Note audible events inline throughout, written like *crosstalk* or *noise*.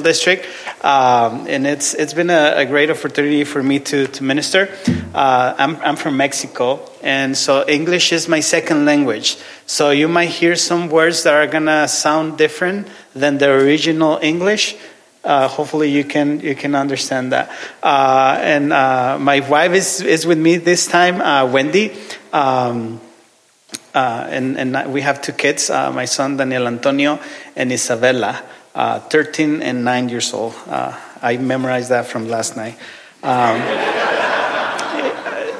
District, um, and it's it's been a, a, great opportunity for me to to minister. Uh, I'm I'm from Mexico, and so English is my second language. So you might hear some words that are gonna sound different than the original English. Uh, hopefully you can you can understand that. Uh, and uh, my wife is is with me this time, uh, Wendy. Um, uh, and, and we have two kids, uh, my son Daniel Antonio and Isabella, 13 and 9 years old. I memorized that from last night. Um,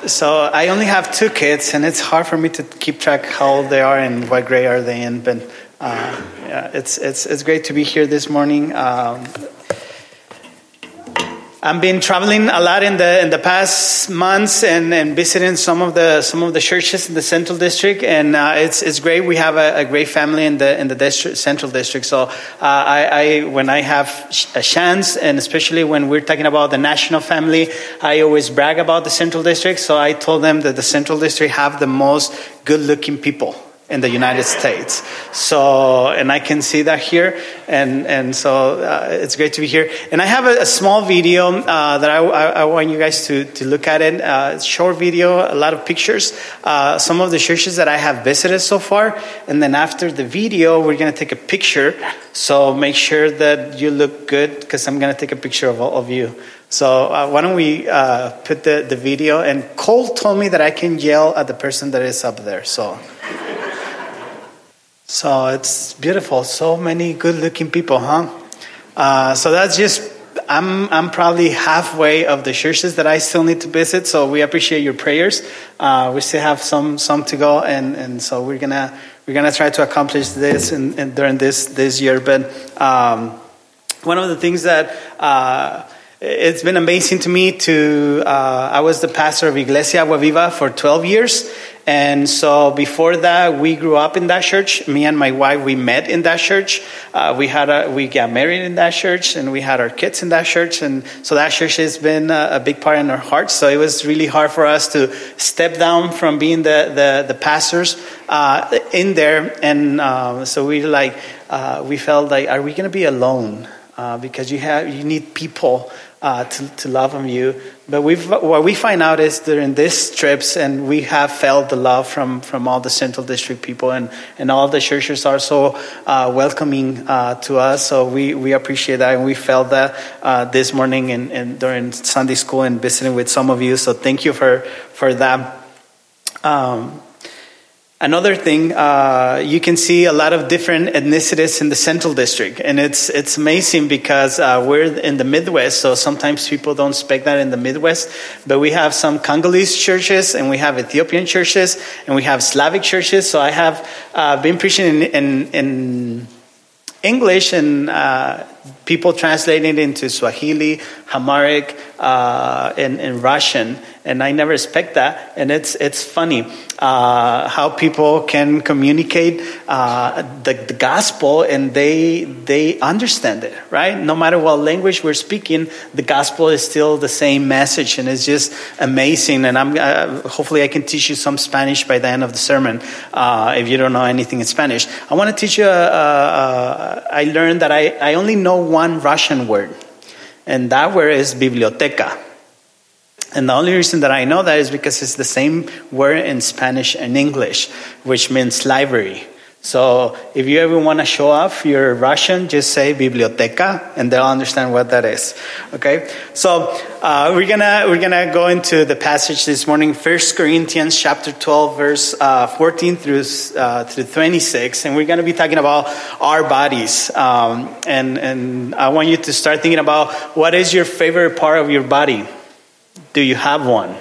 *laughs* so I only have two kids, and it's hard for me to keep track how old they are and what grade are they in. But uh, yeah, it's it's it's great to be here this morning. Um, I've been traveling a lot in the in the past months and, and visiting some of the some of the churches in the central district, and uh, it's it's great. We have a, a, great family in the in the district, central district. So uh, I, I, when I have a chance, and especially when we're talking about the national family, I always brag about the central district. So I told them that the central district have the most good looking people in the United States. So, and I can see that here, and and so uh, it's great to be here. And I have a, a small video uh, that I, I, I, want you guys to to look at it. Uh, short video, a lot of pictures, uh, some of the churches that I have visited so far, and then after the video, we're gonna take a picture. So make sure that you look good because I'm gonna take a picture of all of you. So uh, why don't we uh, put the, the video? And Cole told me that I can yell at the person that is up there. So. So it's beautiful. So many good looking people, huh? Uh, so that's just, I'm, I'm probably halfway of the churches that I still need to visit. So we appreciate your prayers. Uh, we still have some, some to go. And, and so we're going to, we're going to try to accomplish this in, in, during this, this year. But, um, one of the things that, uh, it's been amazing to me to uh, i was the pastor of iglesia agua viva for 12 years and so before that, we grew up in that church. Me and my wife, we met in that church. Uh, we had a, we got married in that church, and we had our kids in that church. And so that church has been a, a big part in our hearts. So it was really hard for us to step down from being the the, the pastors uh, in there. And uh, so we like uh, we felt like, are we going to be alone? Uh, because you have you need people uh, to, to love on you. But we've, what we find out is during these trips, and we have felt the love from, from all the Central District people, and, and all the churches are so uh, welcoming uh, to us. So we, we appreciate that, and we felt that uh, this morning and, and during Sunday school and visiting with some of you. So thank you for, for that. Um, Another thing, uh, you can see a lot of different ethnicities in the central district, and it's it's amazing because uh, we're in the Midwest, so sometimes people don't expect that in the Midwest. But we have some Congolese churches, and we have Ethiopian churches, and we have Slavic churches. So I have uh, been preaching in, in, in English, and uh, people translating it into Swahili, Amharic, uh, and, and Russian and I never expect that. And it's it's funny uh, how people can communicate uh, the, the gospel and they they understand it, right? No matter what language we're speaking, the gospel is still the same message, and it's just amazing. And I'm uh, hopefully I can teach you some Spanish by the end of the sermon uh, if you don't know anything in Spanish. I want to teach you. Uh, I learned that I I only know one Russian word, and that word is biblioteca. And the only reason that I know that is because it's the same word in Spanish and English, which means library. So if you ever want to show off your Russian, just say biblioteca, and they'll understand what that is. Okay. So uh, we're gonna we're gonna go into the passage this morning, First Corinthians chapter twelve, verse uh, fourteen through uh, through twenty six, and we're gonna be talking about our bodies. Um, and and I want you to start thinking about what is your favorite part of your body. Do you have one?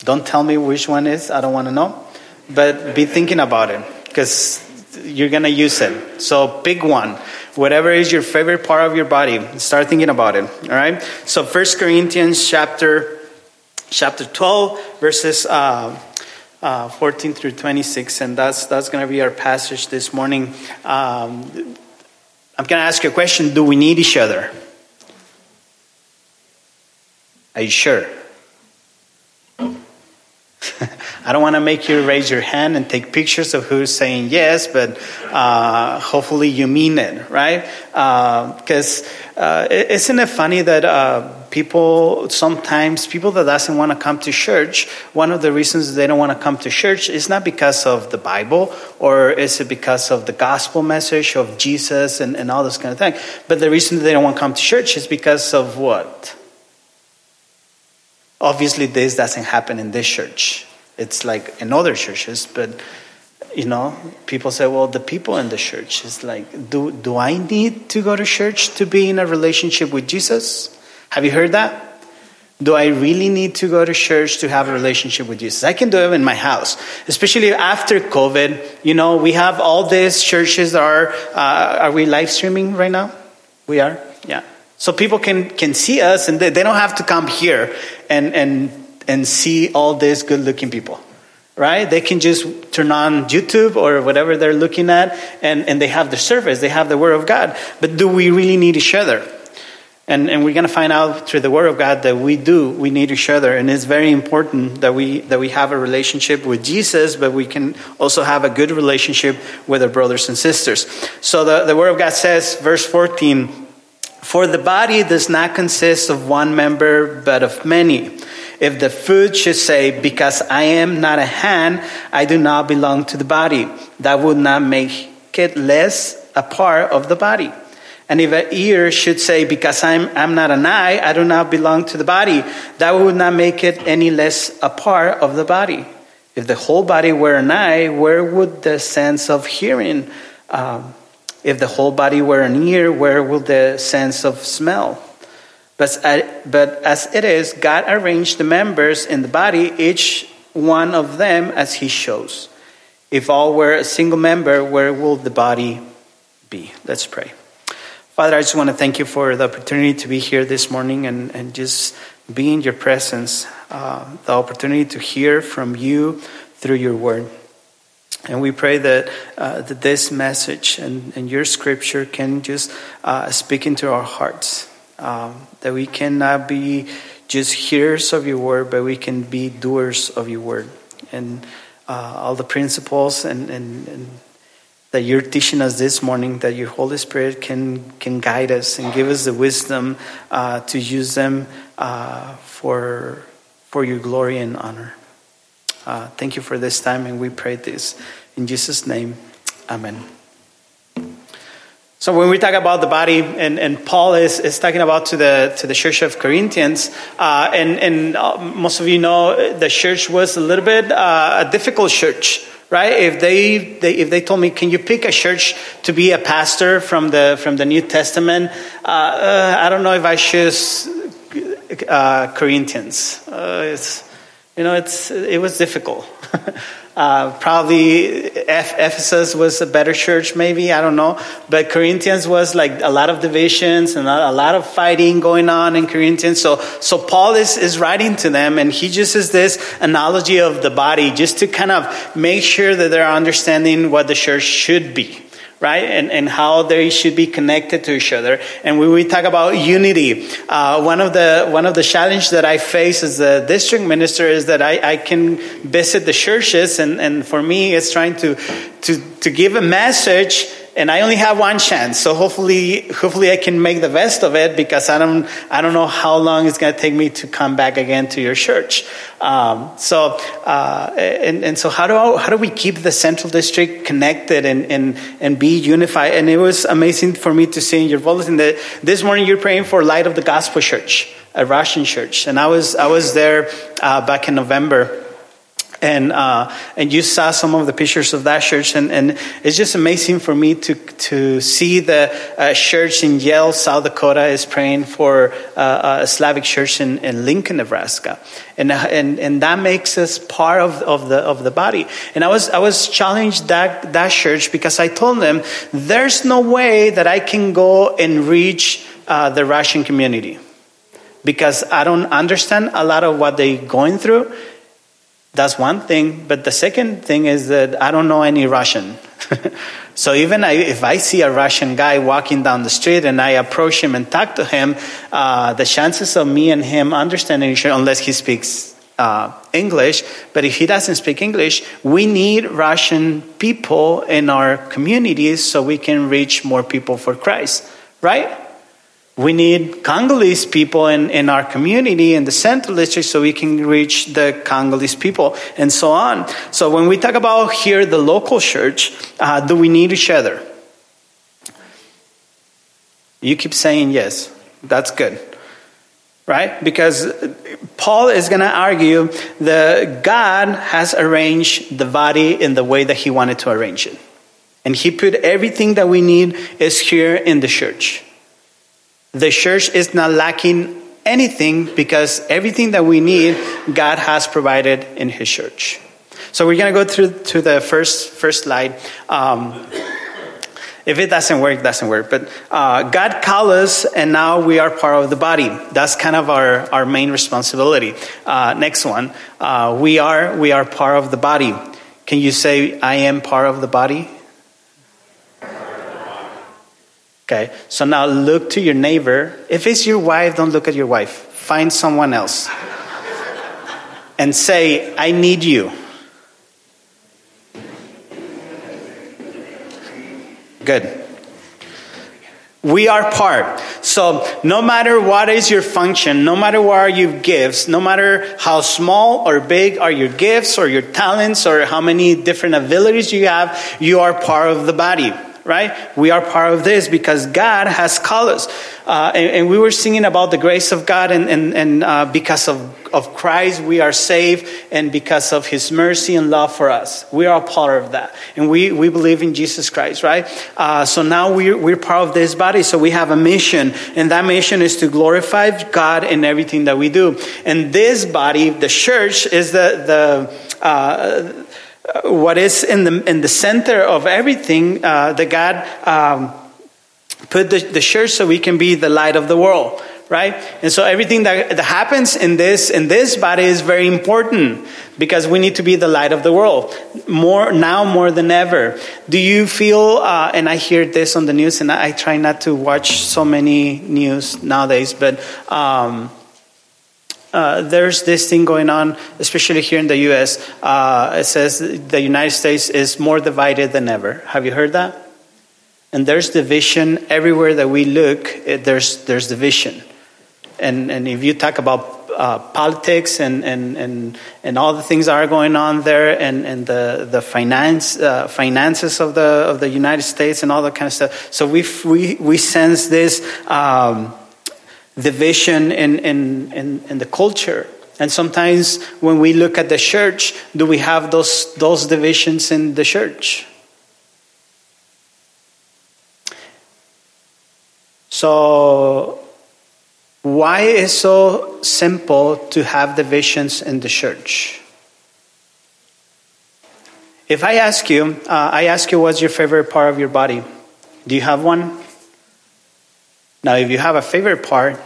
Don't tell me which one is, I don't want to know. But be thinking about it because you're going to use it. So pick one. Whatever is your favorite part of your body, start thinking about it. All right? So First Corinthians chapter chapter 12 verses uh, uh, 14 through 26 and that's that's going to be our passage this morning um, i'm going to ask you a question do we need each other Are you sure? *laughs* I don't want to make you raise your hand and take pictures of who's saying yes, but uh, hopefully you mean it, right? Because uh, uh, isn't it funny that uh, people sometimes people that doesn't want to come to church one of the reasons they don't want to come to church is not because of the bible or is it because of the gospel message of jesus and, and all this kind of thing but the reason they don't want to come to church is because of what obviously this doesn't happen in this church it's like in other churches but you know people say well the people in the church is like do, do i need to go to church to be in a relationship with jesus have you heard that? Do I really need to go to church to have a relationship with Jesus? I can do it in my house, especially after COVID. You know, we have all these churches that are, uh, are we live streaming right now? We are? Yeah. So people can, can see us and they, they don't have to come here and, and, and see all these good looking people right? They can just turn on YouTube or whatever they're looking at and, and they have the service, they have the Word of God. But do we really need each other? And, and we're going to find out through the Word of God that we do, we need each other. And it's very important that we, that we have a relationship with Jesus, but we can also have a good relationship with our brothers and sisters. So the, the Word of God says, verse 14, For the body does not consist of one member, but of many. If the foot should say, Because I am not a hand, I do not belong to the body, that would not make it less a part of the body. And if an ear should say, Because I'm, I'm not an eye, I do not belong to the body, that would not make it any less a part of the body. If the whole body were an eye, where would the sense of hearing? Um, if the whole body were an ear, where would the sense of smell? But, but as it is, God arranged the members in the body, each one of them as He shows. If all were a single member, where will the body be? Let's pray. Father, I just want to thank you for the opportunity to be here this morning and, and just be in your presence, uh, the opportunity to hear from you through your word. And we pray that, uh, that this message and, and, your scripture can just uh, speak into our hearts, um, that we cannot be just hearers of your word, but we can be doers of your word. And uh, all the principles and, and, and that you're teaching us this morning, that your Holy Spirit can, can guide us and give us the wisdom uh, to use them uh, for, for your glory and honor. Uh, thank you for this time, and we pray this in Jesus' name. Amen. So when we talk about the body, and, and Paul is, is talking about to the to the church of Corinthians, uh, and and uh, most of you know the church was a little bit uh, a difficult church right? If they, they, if they told me, can you pick a church to be a pastor from the from the New Testament? Uh, uh, I don't know if I choose uh, Corinthians. It's, you know, it's it was difficult. *laughs* Uh, probably Ephesus was a better church, maybe I don't know. But Corinthians was like a lot of divisions and a lot of fighting going on in Corinthians. So, so Paul is is writing to them, and he uses this analogy of the body just to kind of make sure that they're understanding what the church should be right? And, and how they should be connected to each other. And when we talk about unity, uh, one of the one of the challenges that I face as a district minister is that I, I can visit the churches, and, and for me, it's trying to to to give a message and I only have one chance. So hopefully, hopefully I can make the best of it because I don't, I don't know how long it's going to take me to come back again to your church. Um, so, uh, and, and so how do, I, how do we keep the central district connected and, and, and be unified? And it was amazing for me to see in your bulletin that this morning you're praying for Light of the Gospel Church, a Russian church. And I was, I was there uh, back in November and uh, and you saw some of the pictures of that church, and, and it's just amazing for me to to see the uh, church in Yale, South Dakota, is praying for uh, a Slavic church in, in Lincoln, Nebraska, and and and that makes us part of, of the of the body. And I was I was challenged that that church because I told them there's no way that I can go and reach uh, the Russian community because I don't understand a lot of what they're going through that's one thing. But the second thing is that I don't know any Russian. *laughs* so even if I see a Russian guy walking down the street and I approach him and talk to him, uh, the chances of me and him understanding each other, unless he speaks uh, English, but if he doesn't speak English, we need Russian people in our communities so we can reach more people for Christ, right? We need Congolese people in, in our community in the central district so we can reach the Congolese people and so on. So when we talk about here the local church, uh, do we need each other? You keep saying yes. That's good. Right? Because Paul is going to argue that God has arranged the body in the way that he wanted to arrange it. And he put everything that we need is here in the church. The church is not lacking anything because everything that we need, God has provided in his church. So we're going to go through to the first, first slide. Um, if it doesn't work, it doesn't work. But uh, God called us, and now we are part of the body. That's kind of our, our main responsibility. Uh, next one, uh, we are we are part of the body. Can you say, "I am part of the body"? Okay. So now look to your neighbor. If it's your wife, don't look at your wife. Find someone else, *laughs* and say, "I need you." Good. We are part. So no matter what is your function, no matter what are your gifts, no matter how small or big are your gifts or your talents or how many different abilities you have, you are part of the body right? We are part of this because God has called us. Uh, and, and, we were singing about the grace of God, and, and, and uh, because of, of Christ, we are saved, and because of his mercy and love for us. We are a part of that. And we, we believe in Jesus Christ, right? Uh, so now we're, we're part of this body, so we have a mission, and that mission is to glorify God in everything that we do. And this body, the church, is the, the uh, what is in the, in the center of everything uh, that God um, put the, the church so we can be the light of the world right? And so everything that, that happens in this in this body is very important because we need to be the light of the world. More now more than ever. Do you feel uh, and i hear this on the news and i, I try not to watch so many news nowadays but um, uh, there's this thing going on, especially here in the U.S. Uh, it says the United States is more divided than ever. Have you heard that? And there's division everywhere that we look. It, there's there's division, and and if you talk about uh, politics and, and, and, and all the things that are going on there and, and the, the finance, uh, finances of the, of the United States and all that kind of stuff. So we, we, we sense this um, division in, in, in, in the culture. And sometimes when we look at the church, do we have those, those divisions in the church? So, why is so simple to have divisions in the church? If I ask you, uh, I ask you, what's your favorite part of your body? Do you have one? Now, if you have a favorite part,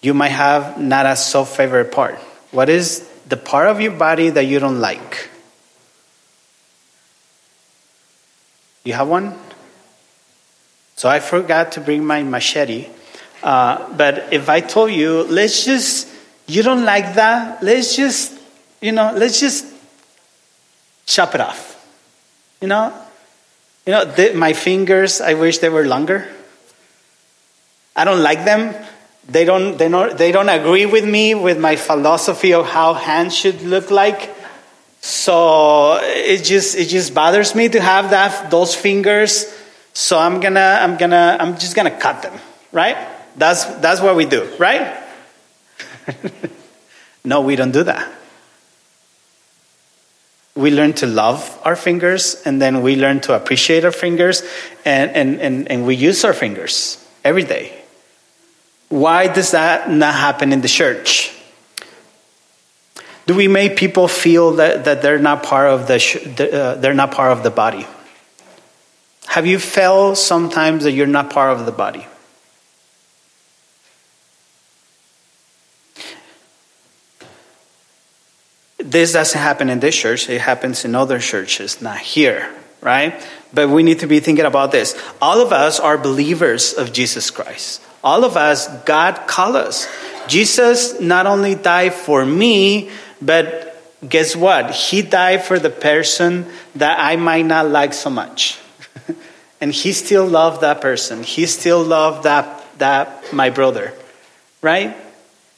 you might have not a so favorite part. What is the part of your body that you don't like? You have one? So I forgot to bring my machete. Uh, but if I told you, let's just, you don't like that, let's just, you know, let's just chop it off. You know? You know, my fingers, I wish they were longer. I don't like them. They don't, they, don't, they don't agree with me with my philosophy of how hands should look like. So it just, it just bothers me to have that, those fingers. So I'm gonna, I'm gonna, I'm just gonna cut them, right? That's, that's what we do, right? *laughs* no, we don't do that. We learn to love our fingers and then we learn to appreciate our fingers and, and, and, and we use our fingers every day. Why does that not happen in the church? Do we make people feel that, that they're not part of the uh, they're not part of the body? Have you felt sometimes that you're not part of the body? This doesn't happen in this church, it happens in other churches, not here, right? But we need to be thinking about this. All of us are believers of Jesus Christ. All of us, God called us. Jesus not only died for me, but guess what? He died for the person that I might not like so much. *laughs* and he still loved that person. He still loved that, that my brother, right?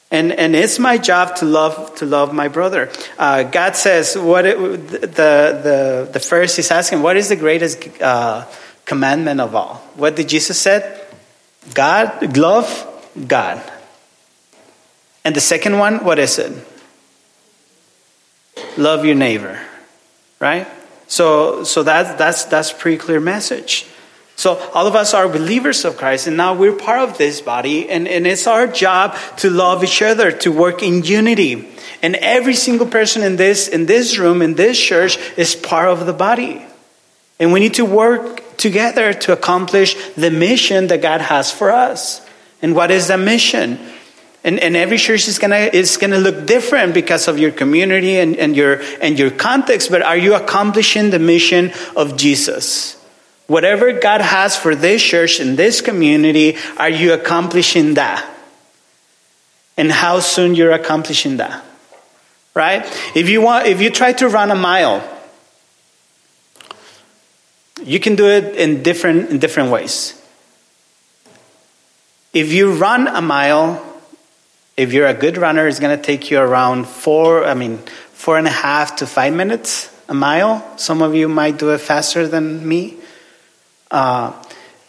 And, and it's my job to love to love my brother. Uh, God says what it, the the the first he's asking what is the greatest uh, commandment of all? What did Jesus said? God love God. And the second one, what is it? Love your neighbor, right? So so that that's that's pretty clear message. So all of us are believers of Christ, and now we're part of this body, and, and it's our job to love each other, to work in unity. And every single person in this in this room, in this church, is part of the body. And we need to work together to accomplish the mission that God has for us. And what is the mission? And, and every church is gonna is gonna look different because of your community and, and your and your context, but are you accomplishing the mission of Jesus? Whatever God has for this church and this community, are you accomplishing that? And how soon you're accomplishing that? Right? If you want if you try to run a mile, you can do it in different in different ways. If you run a mile, if you're a good runner, it's going to take you around four, I mean, four and a half to five minutes a mile. Some of you might do it faster than me. Uh,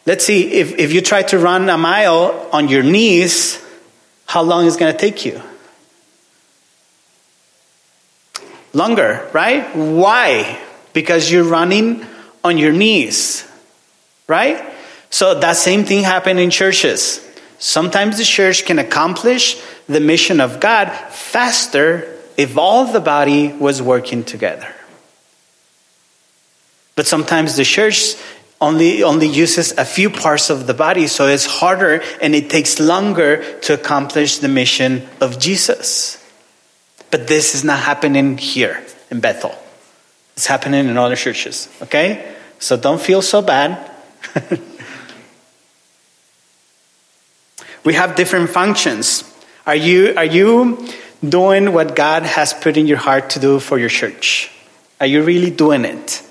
let's see, if, if you try to run a mile on your knees, how long is it going to take you? Longer, right? Why? Because you're running on your knees, right? So that same thing happened in churches. Sometimes the church can accomplish the mission of God faster if all the body was working together. But sometimes the church only, only uses a few parts of the body, so it's harder and it takes longer to accomplish the mission of Jesus. But this is not happening here in Bethel. It's happening in other churches, okay? So don't feel so bad. *laughs* we have different functions. Are you, are you doing what God has put in your heart to do for your church? Are you really doing it?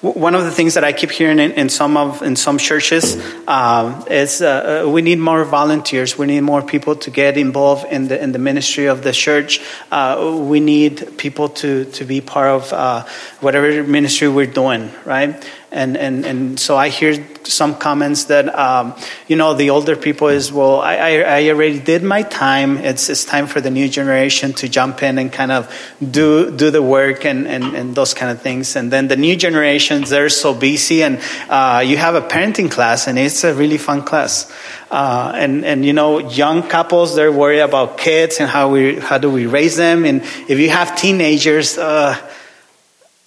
One of the things that I keep hearing in, in some of in some churches uh, is uh, uh, we need more volunteers. We need more people to get involved in the in the ministry of the church. Uh, we need people to to be part of uh, whatever ministry we're doing, right? And, and, and so I hear some comments that, um, you know, the older people is, well, I, I, I, already did my time. It's, it's time for the new generation to jump in and kind of do, do the work and, and, and those kind of things. And then the new generations, they're so busy and uh, you have a parenting class and it's a really fun class. Uh, and, and, you know, young couples, they're worried about kids and how we, how do we raise them. And if you have teenagers, uh,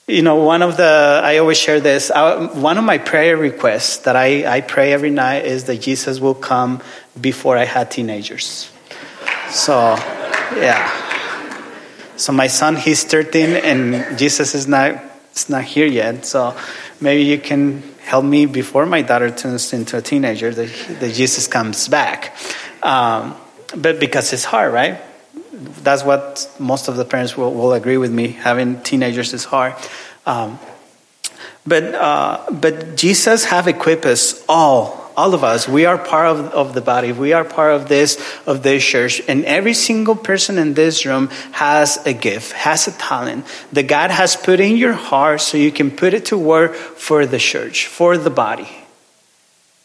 you know, one of the, I always share this, I, one of my prayer requests that I, I pray every night is that Jesus will come before I had teenagers. So, yeah. So my son, he's 13 and Jesus is not, is not here yet. So maybe you can help me before my daughter turns into a teenager that, that Jesus comes back. Um, but because it's hard, right? That's what most of the parents will, will agree with me. Having teenagers is hard. Um, but, uh, but Jesus have equipped us all, all of us. We are part of, of the body. We are part of this, of this church. And every single person in this room has a gift, has a talent that God has put in your heart so you can put it to work for the church, for the body.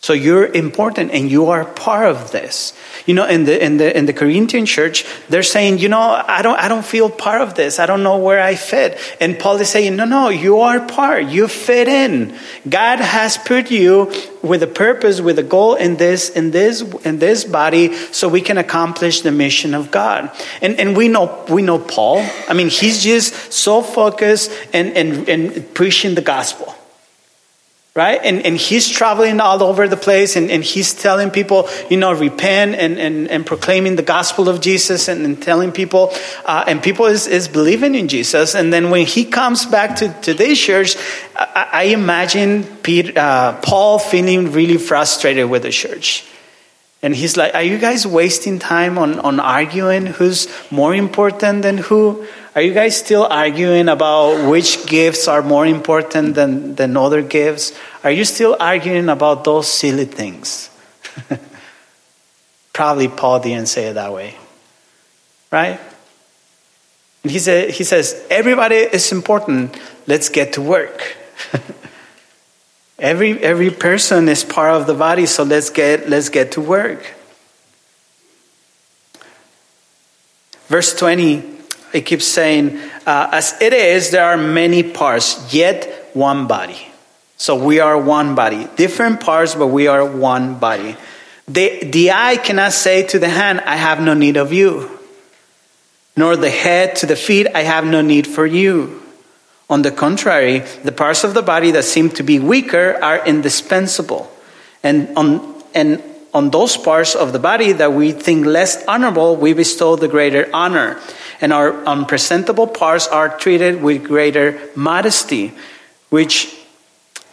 So you're important and you are part of this. You know, in the in the in the Corinthian church, they're saying, you know, I don't I don't feel part of this. I don't know where I fit. And Paul is saying, no, no, you are part. You fit in. God has put you with a purpose, with a goal in this in this in this body, so we can accomplish the mission of God. And and we know we know Paul. I mean, he's just so focused and and, and preaching the gospel right? And, and he's traveling all over the place and, and he's telling people, you know, repent and, and, and proclaiming the gospel of Jesus and, and telling people, uh, and people is, is believing in Jesus. And then when he comes back to, to this church, I, I imagine Peter, uh, Paul feeling really frustrated with the church. And he's like, Are you guys wasting time on, on arguing who's more important than who? Are you guys still arguing about which gifts are more important than, than other gifts? Are you still arguing about those silly things? *laughs* Probably Paul didn't say it that way. Right? He, said, he says, Everybody is important. Let's get to work. *laughs* every, every person is part of the body, so let's get, let's get to work. Verse 20 it keeps saying, uh, as it is, there are many parts, yet one body. So we are one body. Different parts, but we are one body. The, the eye cannot say to the hand, I have no need of you. Nor the head to the feet, I have no need for you. On the contrary, the parts of the body that seem to be weaker are indispensable. And on, and on those parts of the body that we think less honorable, we bestow the greater honor and our unpresentable parts are treated with greater modesty, which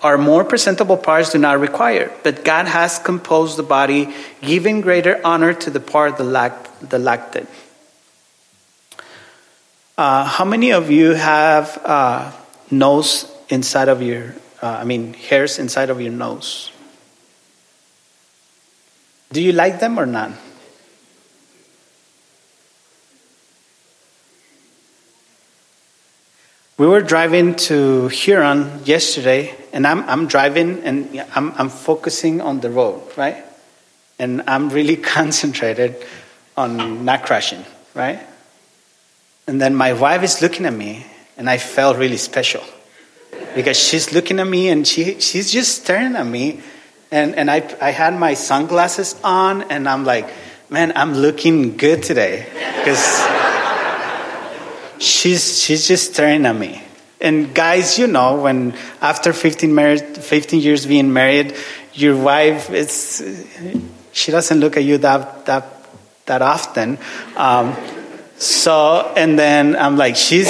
our more presentable parts do not require. But God has composed the body, giving greater honor to the part that lacked, that lacked it. Uh, how many of you have uh, nose inside of your, uh, I mean, hairs inside of your nose? Do you like them or not? We were driving to Huron yesterday, and I'm, I'm driving and I'm, I'm focusing on the road, right? And I'm really *laughs* concentrated on not crashing, right? And then my wife is looking at me, and I felt really special because she's looking at me and she, she's just staring at me. And, and I, I had my sunglasses on, and I'm like, man, I'm looking good today because she's she's just staring at me. And guys, you know, when after 15, married, 15 years being married, your wife is she doesn't look at you that that that often. Um, so and then I'm like, she's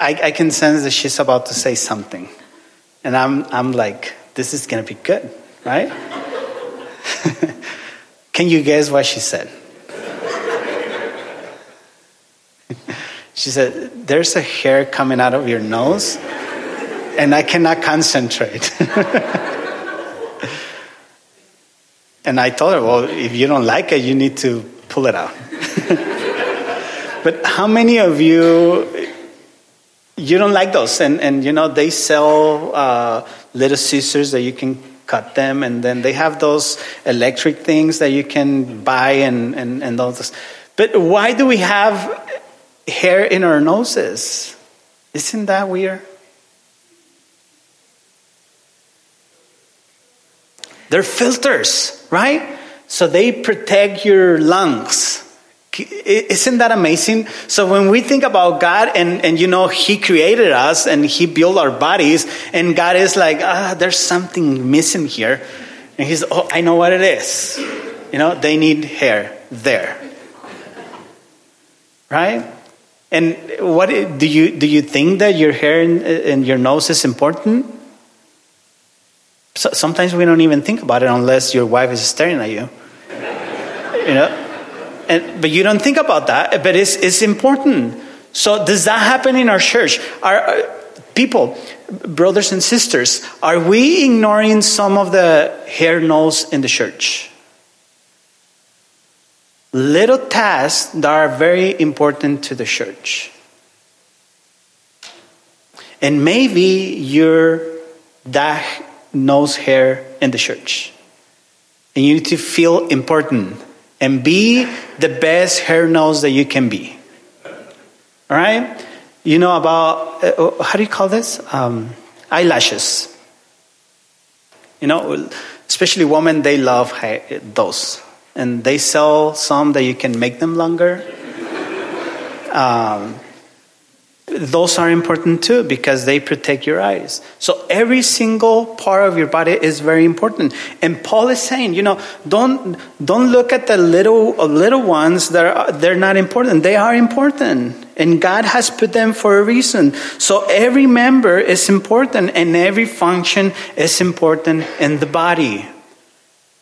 I, I can sense that she's about to say something, and I'm I'm like, this is gonna be good, right? *laughs* can you guess what she said? She said, There's a hair coming out of your nose, and I cannot concentrate. *laughs* and I told her, Well, if you don't like it, you need to pull it out. *laughs* but how many of you you don't like those and, and you know they sell uh, little scissors that you can cut them and then they have those electric things that you can buy and, and, and those but why do we have hair in our noses. Isn't that weird? They're filters, right? So they protect your lungs. Isn't that amazing? So when we think about God and, and you know, He created us and He built our bodies, and God is like, ah, there's something missing here. And He's, oh, I know what it is. You know, they need hair there. Right? And what do you do? You think that your hair and, your nose is important? So, sometimes we don't even think about it unless your wife is staring at you. you know, and but you don't think about that. But it's it's important. So does that happen in our church? Are, people, brothers and sisters, are we ignoring some of the hair, nose in the church? Little tasks that are very important to the church. And maybe you're that nose hair in the church. And you need to feel important and be the best hair nose that you can be. All right? You know about, uh, how do you call this? Um, eyelashes. You know, especially women, they love those and they sell some that you can make them longer. Um, those are important too because they protect your eyes. So every single part of your body is very important. And Paul is saying, you know, don't don't look at the little little ones that are they're not important. They are important. And God has put them for a reason. So every member is important and every function is important in the body.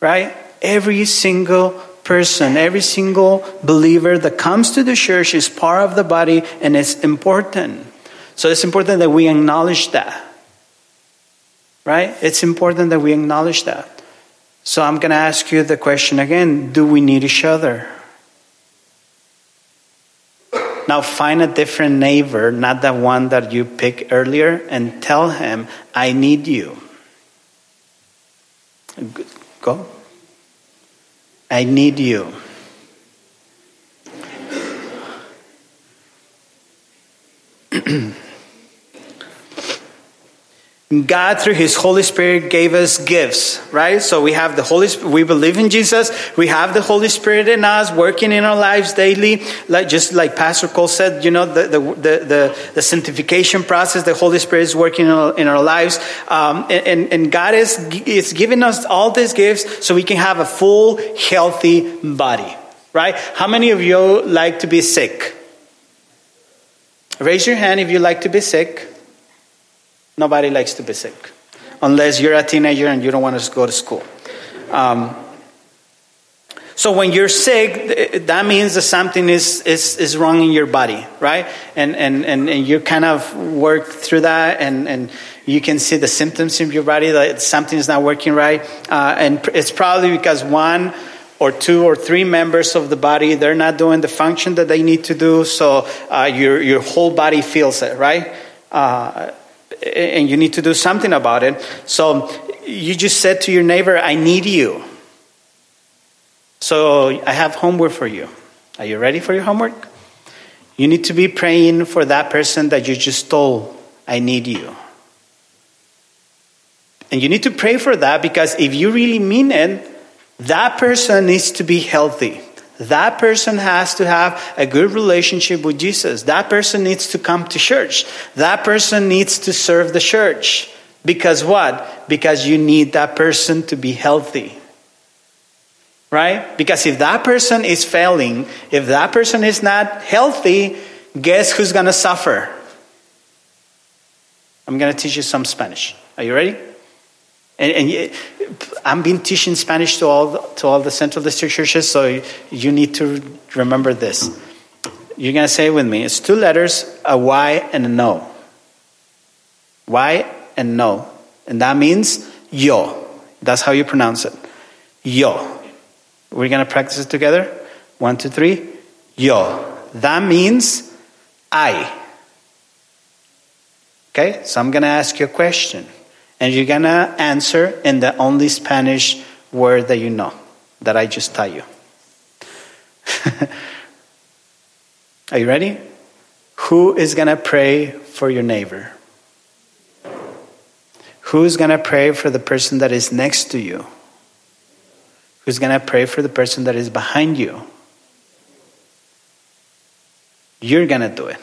Right? Every single person, every single believer that comes to the church is part of the body and it's important. So it's important that we acknowledge that. Right? It's important that we acknowledge that. So I'm going to ask you the question again do we need each other? Now find a different neighbor, not the one that you picked earlier, and tell him, I need you. Go. I need you. *clears throat* God, through His Holy Spirit, gave us gifts, right? So we have the Holy Spirit, we believe in Jesus, we have the Holy Spirit in us, working in our lives daily. Like, just like Pastor Cole said, you know, the, the, the, the, the sanctification process, the Holy Spirit is working in our, in our lives. Um, and, and God is, is giving us all these gifts so we can have a full, healthy body, right? How many of you like to be sick? Raise your hand if you like to be sick. Nobody likes to be sick, unless you're a teenager and you don't want to go to school. Um, so when you're sick, that means that something is, is, is wrong in your body, right? And, and, and, and you kind of work through that and, and you can see the symptoms in your body that something is not working right. Uh, and it's probably because one or two or three members of the body, they're not doing the function that they need to do. So uh, your, your whole body feels it, right? Uh, and you need to do something about it. So you just said to your neighbor, I need you. So I have homework for you. Are you ready for your homework? You need to be praying for that person that you just told, I need you. And you need to pray for that because if you really mean it, that person needs to be healthy. That person has to have a good relationship with Jesus. That person needs to come to church. That person needs to serve the church. Because what? Because you need that person to be healthy. Right? Because if that person is failing, if that person is not healthy, guess who's going to suffer? I'm going to teach you some Spanish. Are you ready? And, and I've been teaching Spanish to all, the, to all the Central District churches, so you need to remember this. You're going to say with me it's two letters, a Y and a no. Y and no. And that means yo. That's how you pronounce it. Yo. We're going to practice it together. One, two, three. Yo. That means I. Okay? So I'm going to ask you a question. And you're going to answer in the only Spanish word that you know, that I just taught you. *laughs* Are you ready? Who is going to pray for your neighbor? Who's going to pray for the person that is next to you? Who's going to pray for the person that is behind you? You're going to do it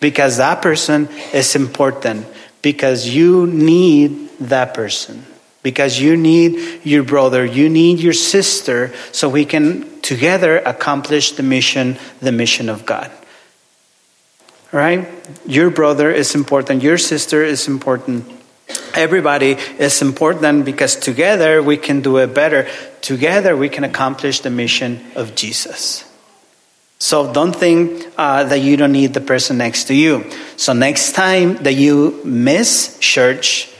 because that person is important because you need that person. Because you need your brother, you need your sister, so we can together accomplish the mission, the mission of God. Right? Your brother is important, your sister is important. Everybody is important because together we can do it better. Together we can accomplish the mission of Jesus. So don't think uh, that you don't need the person next to you. So next time that you miss church,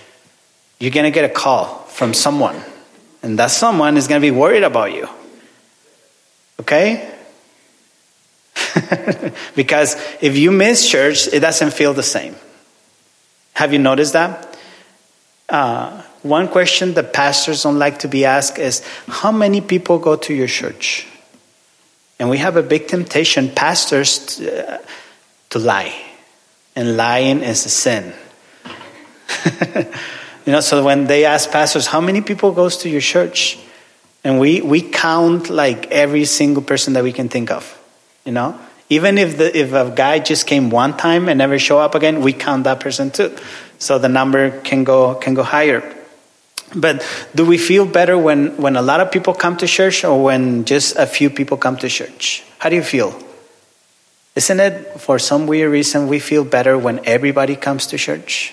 you're going to get a call from someone. And that someone is going to be worried about you. Okay? *laughs* because if you miss church, it doesn't feel the same. Have you noticed that? Uh, one question that pastors don't like to be asked is How many people go to your church? And we have a big temptation, pastors, to, uh, to lie. And lying is a sin. *laughs* you know, so when they ask pastors, how many people goes to your church? And we, we count like every single person that we can think of, you know? Even if, the, if a guy just came one time and never show up again, we count that person too. So the number can go, can go higher. But do we feel better when, when a lot of people come to church or when just a few people come to church? How do you feel? Isn't it for some weird reason we feel better when everybody comes to church?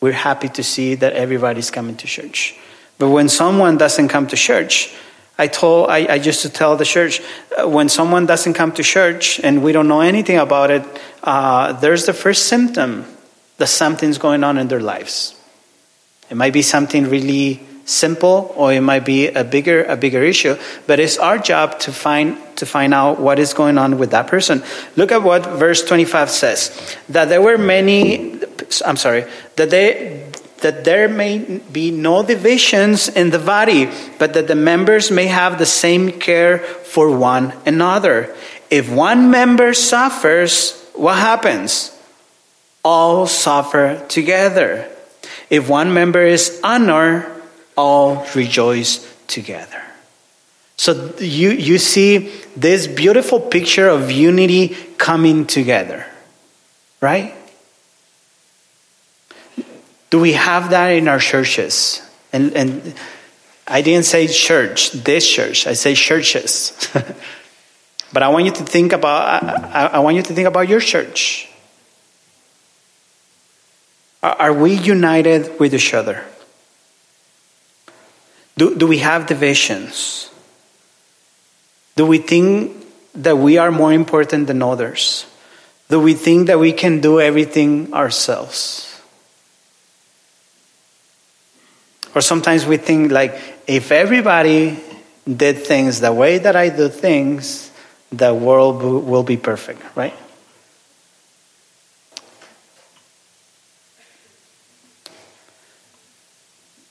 We're happy to see that everybody's coming to church. But when someone doesn't come to church, I told I, I used to tell the church uh, when someone doesn't come to church and we don't know anything about it, uh, there's the first symptom that something's going on in their lives. It might be something really simple or it might be a bigger a bigger issue but it's our job to find to find out what is going on with that person look at what verse 25 says that there were many i'm sorry that they that there may be no divisions in the body, but that the members may have the same care for one another. If one member suffers, what happens? All suffer together. If one member is honored, all rejoice together. So you, you see this beautiful picture of unity coming together, right? Do we have that in our churches? And, and I didn't say church, this church, I say churches. *laughs* but I want you to think about I, I, want you to think about your church. Are, we united with each other? Do, do we have divisions? Do we think that we are more important than others? Do we think that we can do everything ourselves? Or sometimes we think like, if everybody did things the way that I do things, the world will be perfect, right?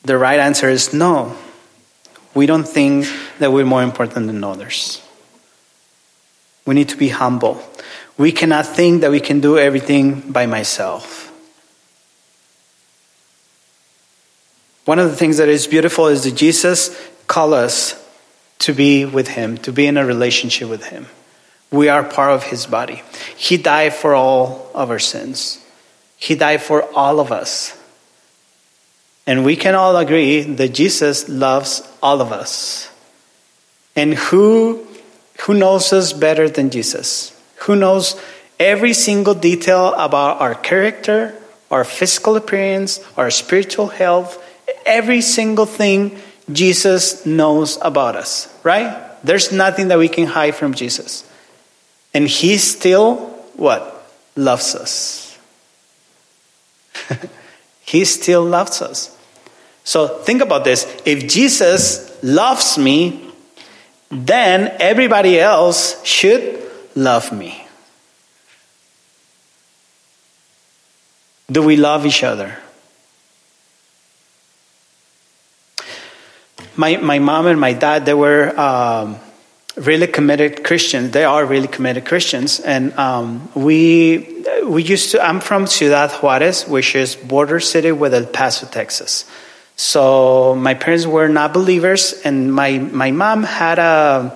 The right answer is no. We don't think that we're more important than others. We need to be humble. We cannot think that we can do everything by myself. One of the things that is beautiful is that Jesus called us to be with Him, to be in a relationship with Him. We are part of His body. He died for all of our sins, He died for all of us. And we can all agree that Jesus loves all of us. And who, who knows us better than Jesus? Who knows every single detail about our character, our physical appearance, our spiritual health, every single thing Jesus knows about us, right? There's nothing that we can hide from Jesus. And he still, what? Loves us. *laughs* he still loves us. So think about this. If Jesus loves me, then everybody else should love me. Do we love each other? my, my mom and my dad, they were um, really committed Christians. They are really committed Christians. And um, we, we used to, I'm from Ciudad Juarez, which is border city with El Paso, Texas. So my parents were not believers, and my, my mom had a,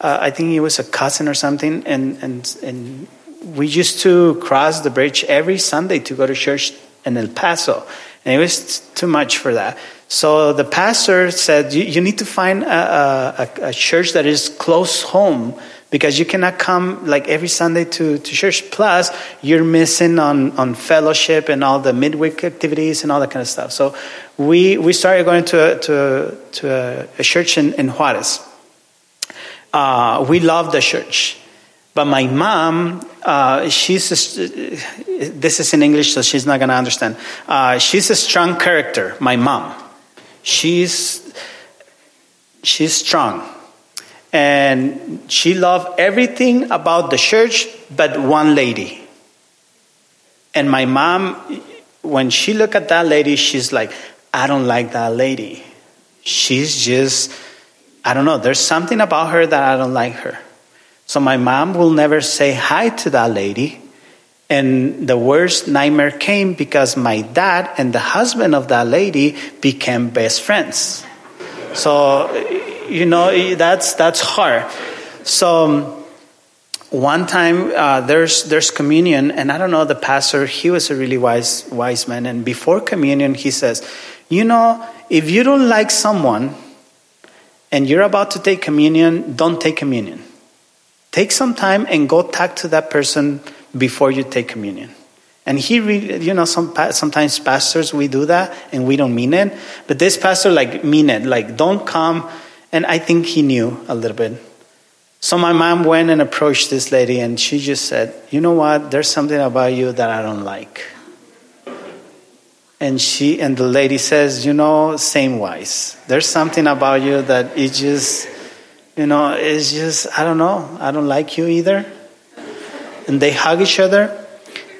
uh, I think he was a cousin or something, and, and, and we used to cross the bridge every Sunday to go to church in El Paso. And it was too much for that. So the pastor said, You, you need to find a, a, a, church that is close home because you cannot come like every Sunday to, to church. Plus, you're missing on, on fellowship and all the midweek activities and all that kind of stuff. So we, we started going to, to, to a, church in, in Juarez. Uh, we love the church. But my mom, uh, she's a, this is in English, so she's not going to understand. Uh, she's a strong character, my mom. She's, she's strong. And she loved everything about the church but one lady. And my mom, when she looked at that lady, she's like, I don't like that lady. She's just, I don't know, there's something about her that I don't like her. So my mom will never say hi to that lady and the worst nightmare came because my dad and the husband of that lady became best friends. So, you know, that's, that's hard. So, one time uh, there's, there's communion, and I don't know, the pastor, he was a really wise, wise man. And before communion, he says, You know, if you don't like someone and you're about to take communion, don't take communion. Take some time and go talk to that person before you take communion. And he really, you know, some, sometimes pastors, we do that and we don't mean it. But this pastor, like, mean it. Like, don't come. And I think he knew a little bit. So my mom went and approached this lady and she just said, You know what? There's something about you that I don't like. And she and the lady says, You know, same wise. There's something about you that it just, you know, it's just, I don't know. I don't like you either. And they hug each other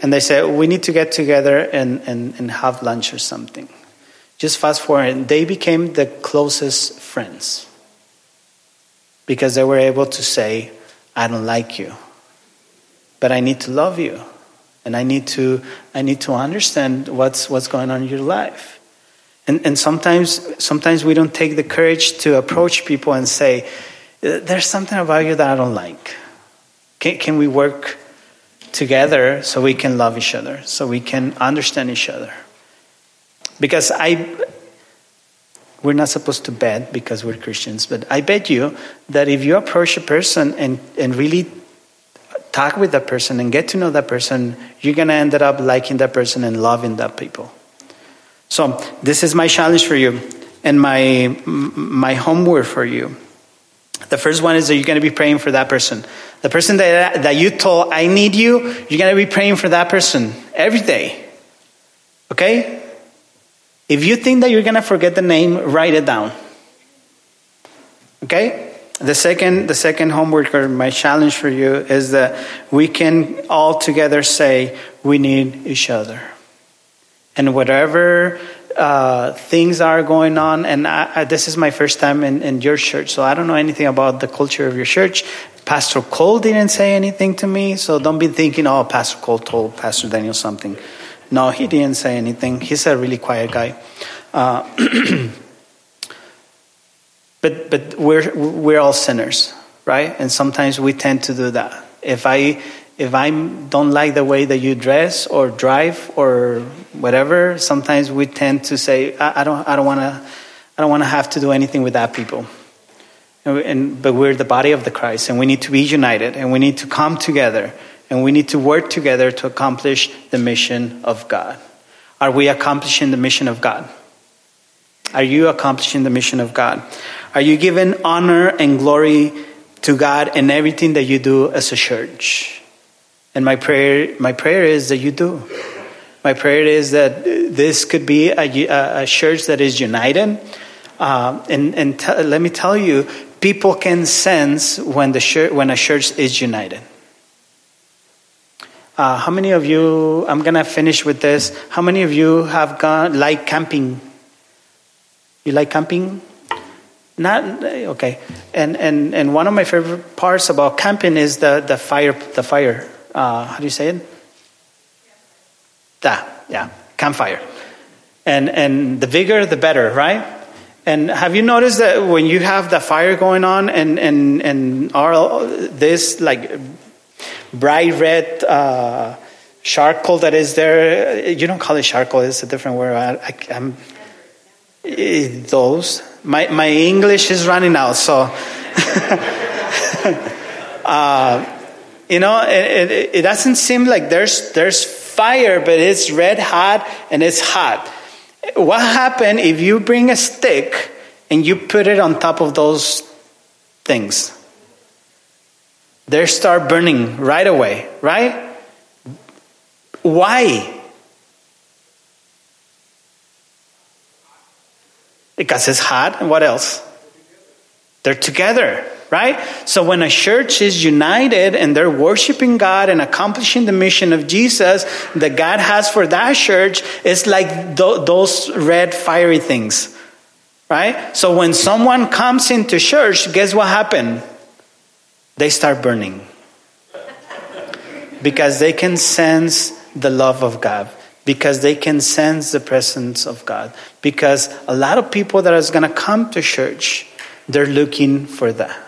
and they say, We need to get together and, and, and have lunch or something. Just fast forward, and they became the closest friends because they were able to say, I don't like you, but I need to love you. And I need to, I need to understand what's, what's going on in your life. And, and sometimes, sometimes we don't take the courage to approach people and say, uh, There's something about you that I don't like. Can, can we work together so we can love each other, so we can understand each other? Because I, we're not supposed to bet because we're Christians, but I bet you that if you approach a person and, and really talk with that person and get to know that person, you're going to end up liking that person and loving that people. So, this is my challenge for you and my, my homework for you. The first one is that you're going to be praying for that person. The person that, that you told, I need you, you're going to be praying for that person every day. Okay? If you think that you're going to forget the name, write it down. Okay? The second, the second homework or my challenge for you is that we can all together say we need each other. And whatever uh, things are going on, and I, I, this is my first time in, in your church, so I don't know anything about the culture of your church. Pastor Cole didn't say anything to me, so don't be thinking, oh, Pastor Cole told Pastor Daniel something. No, he didn't say anything. He's a really quiet guy. Uh, *clears throat* but but we're we're all sinners, right? And sometimes we tend to do that. If I if I don't like the way that you dress or drive or whatever, sometimes we tend to say, I, I don't I don't want to I don't want to have to do anything with that people. And, and, but we're the body of the Christ, and we need to be united, and we need to come together and we need to work together to accomplish the mission of God. Are we accomplishing the mission of God? Are you accomplishing the mission of God? Are you giving honor and glory to God in everything that you do as a church? And my prayer, my prayer is that you do. My prayer is that this could be a, a church that is united. Uh, and and t- let me tell you, people can sense when the when a church is united. Uh, how many of you, I'm going to finish with this. How many of you have gone, like camping? You like camping? Not, okay. And, and, and one of my favorite parts about camping is the, the fire, the fire. Uh, how do you say it? Yeah, yeah, campfire. And, and the bigger, the better, right? And have you noticed that when you have the fire going on and, and, and all this like bright red uh, charcoal that is there. You don't call it charcoal; it's a different word. I, am eh, those. My my English is running out, so. *laughs* uh, you know, it, it, it doesn't seem like there's there's fire, but it's red hot and it's hot. What happens if you bring a stick and you put it on top of those things? They start burning right away, right? Why? Because it's hot, and what else? They're together, right? So when a church is united and they're worshiping God and accomplishing the mission of Jesus that God has for that church, it's like th- those red fiery things, right? So when someone comes into church, guess what happened? They start burning because they can sense the love of God, because they can sense the presence of God. Because a lot of people that is going to come to church, they're looking for that.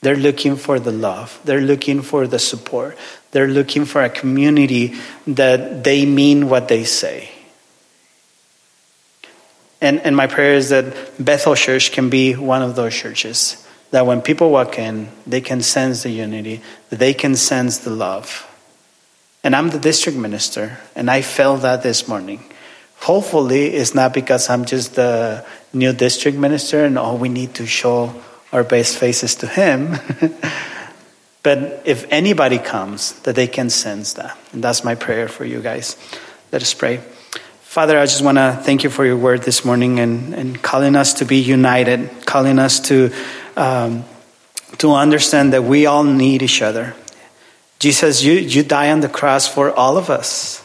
They're looking for the love. They're looking for the support. They're looking for a community that they mean what they say. And, and my prayer is that Bethel Church can be one of those churches that when people walk in, they can sense the unity, they can sense the love. And I'm the district minister, and I felt that this morning. Hopefully, it's not because I'm just the new district minister and all we need to show our best faces to him. *laughs* but if anybody comes, that they can sense that. And that's my prayer for you guys. Let us pray. Father, I just want to thank you for your word this morning and, and calling us to be united, calling us to, um, to understand that we all need each other. Jesus, you, you die on the cross for all of us.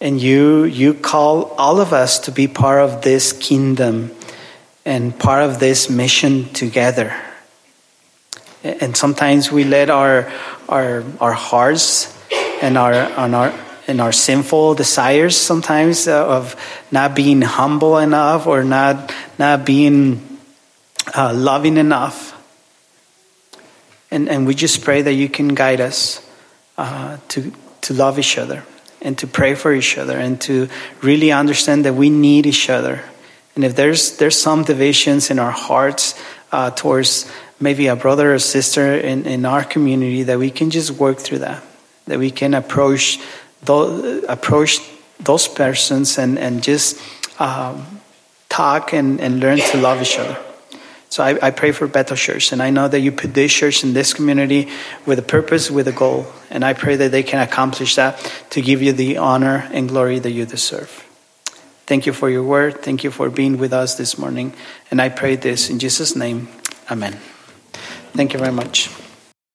And you, you call all of us to be part of this kingdom and part of this mission together. And sometimes we let our, our, our hearts and our, and our, and our sinful desires sometimes uh, of not being humble enough or not, not being uh, loving enough and, and we just pray that you can guide us uh, to, to love each other and to pray for each other and to really understand that we need each other. And if there's, there's some divisions in our hearts uh, towards maybe a brother or sister in, in our community, that we can just work through that, that we can approach those, approach those persons and, and just um, talk and, and learn to love each other. So I, I, pray for Bethel Church, and I know that you put this church in this community with a purpose, with a goal, and I pray that they can accomplish that to give you the honor and glory that you deserve. Thank you for your word. Thank you for being with us this morning. And I pray this in Jesus' name. Amen. Thank you very much.